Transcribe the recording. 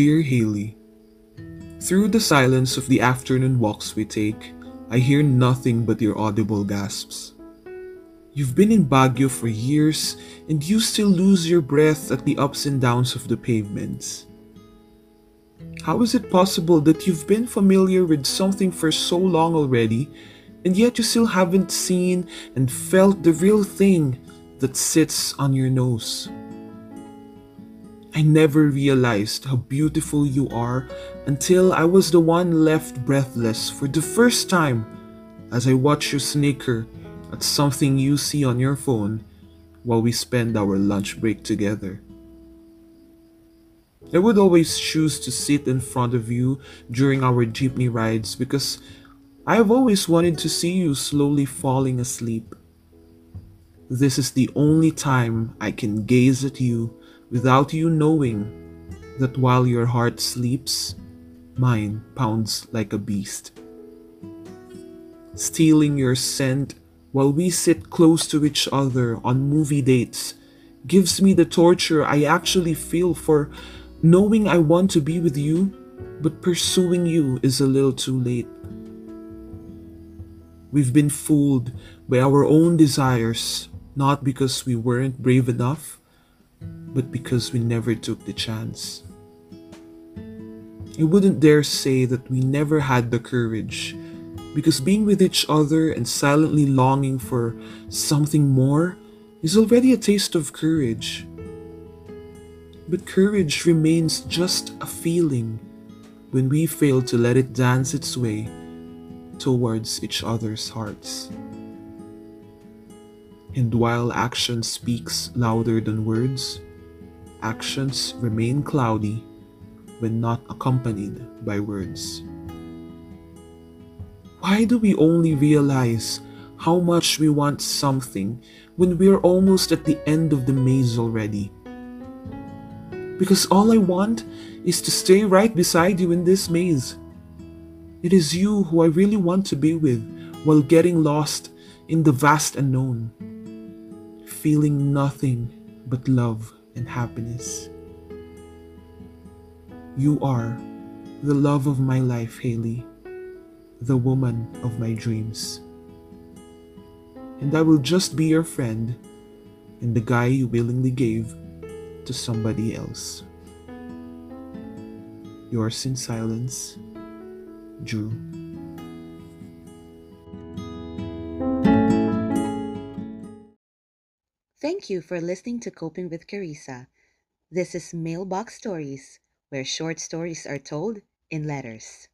Dear Haley, Through the silence of the afternoon walks we take, I hear nothing but your audible gasps. You've been in Baguio for years and you still lose your breath at the ups and downs of the pavements. How is it possible that you've been familiar with something for so long already and yet you still haven't seen and felt the real thing that sits on your nose? I never realized how beautiful you are until I was the one left breathless for the first time as I watched you snicker at something you see on your phone while we spend our lunch break together. I would always choose to sit in front of you during our jeepney rides because I have always wanted to see you slowly falling asleep. This is the only time I can gaze at you without you knowing that while your heart sleeps, mine pounds like a beast. Stealing your scent while we sit close to each other on movie dates gives me the torture I actually feel for knowing I want to be with you, but pursuing you is a little too late. We've been fooled by our own desires, not because we weren't brave enough, but because we never took the chance. I wouldn't dare say that we never had the courage because being with each other and silently longing for something more is already a taste of courage. But courage remains just a feeling when we fail to let it dance its way towards each other's hearts. And while action speaks louder than words, actions remain cloudy when not accompanied by words. Why do we only realize how much we want something when we're almost at the end of the maze already? Because all I want is to stay right beside you in this maze. It is you who I really want to be with while getting lost in the vast unknown, feeling nothing but love and happiness. You are the love of my life, Haley the woman of my dreams. And I will just be your friend and the guy you willingly gave to somebody else. Yours in silence, Drew. Thank you for listening to Coping with Carissa. This is Mailbox Stories, where short stories are told in letters.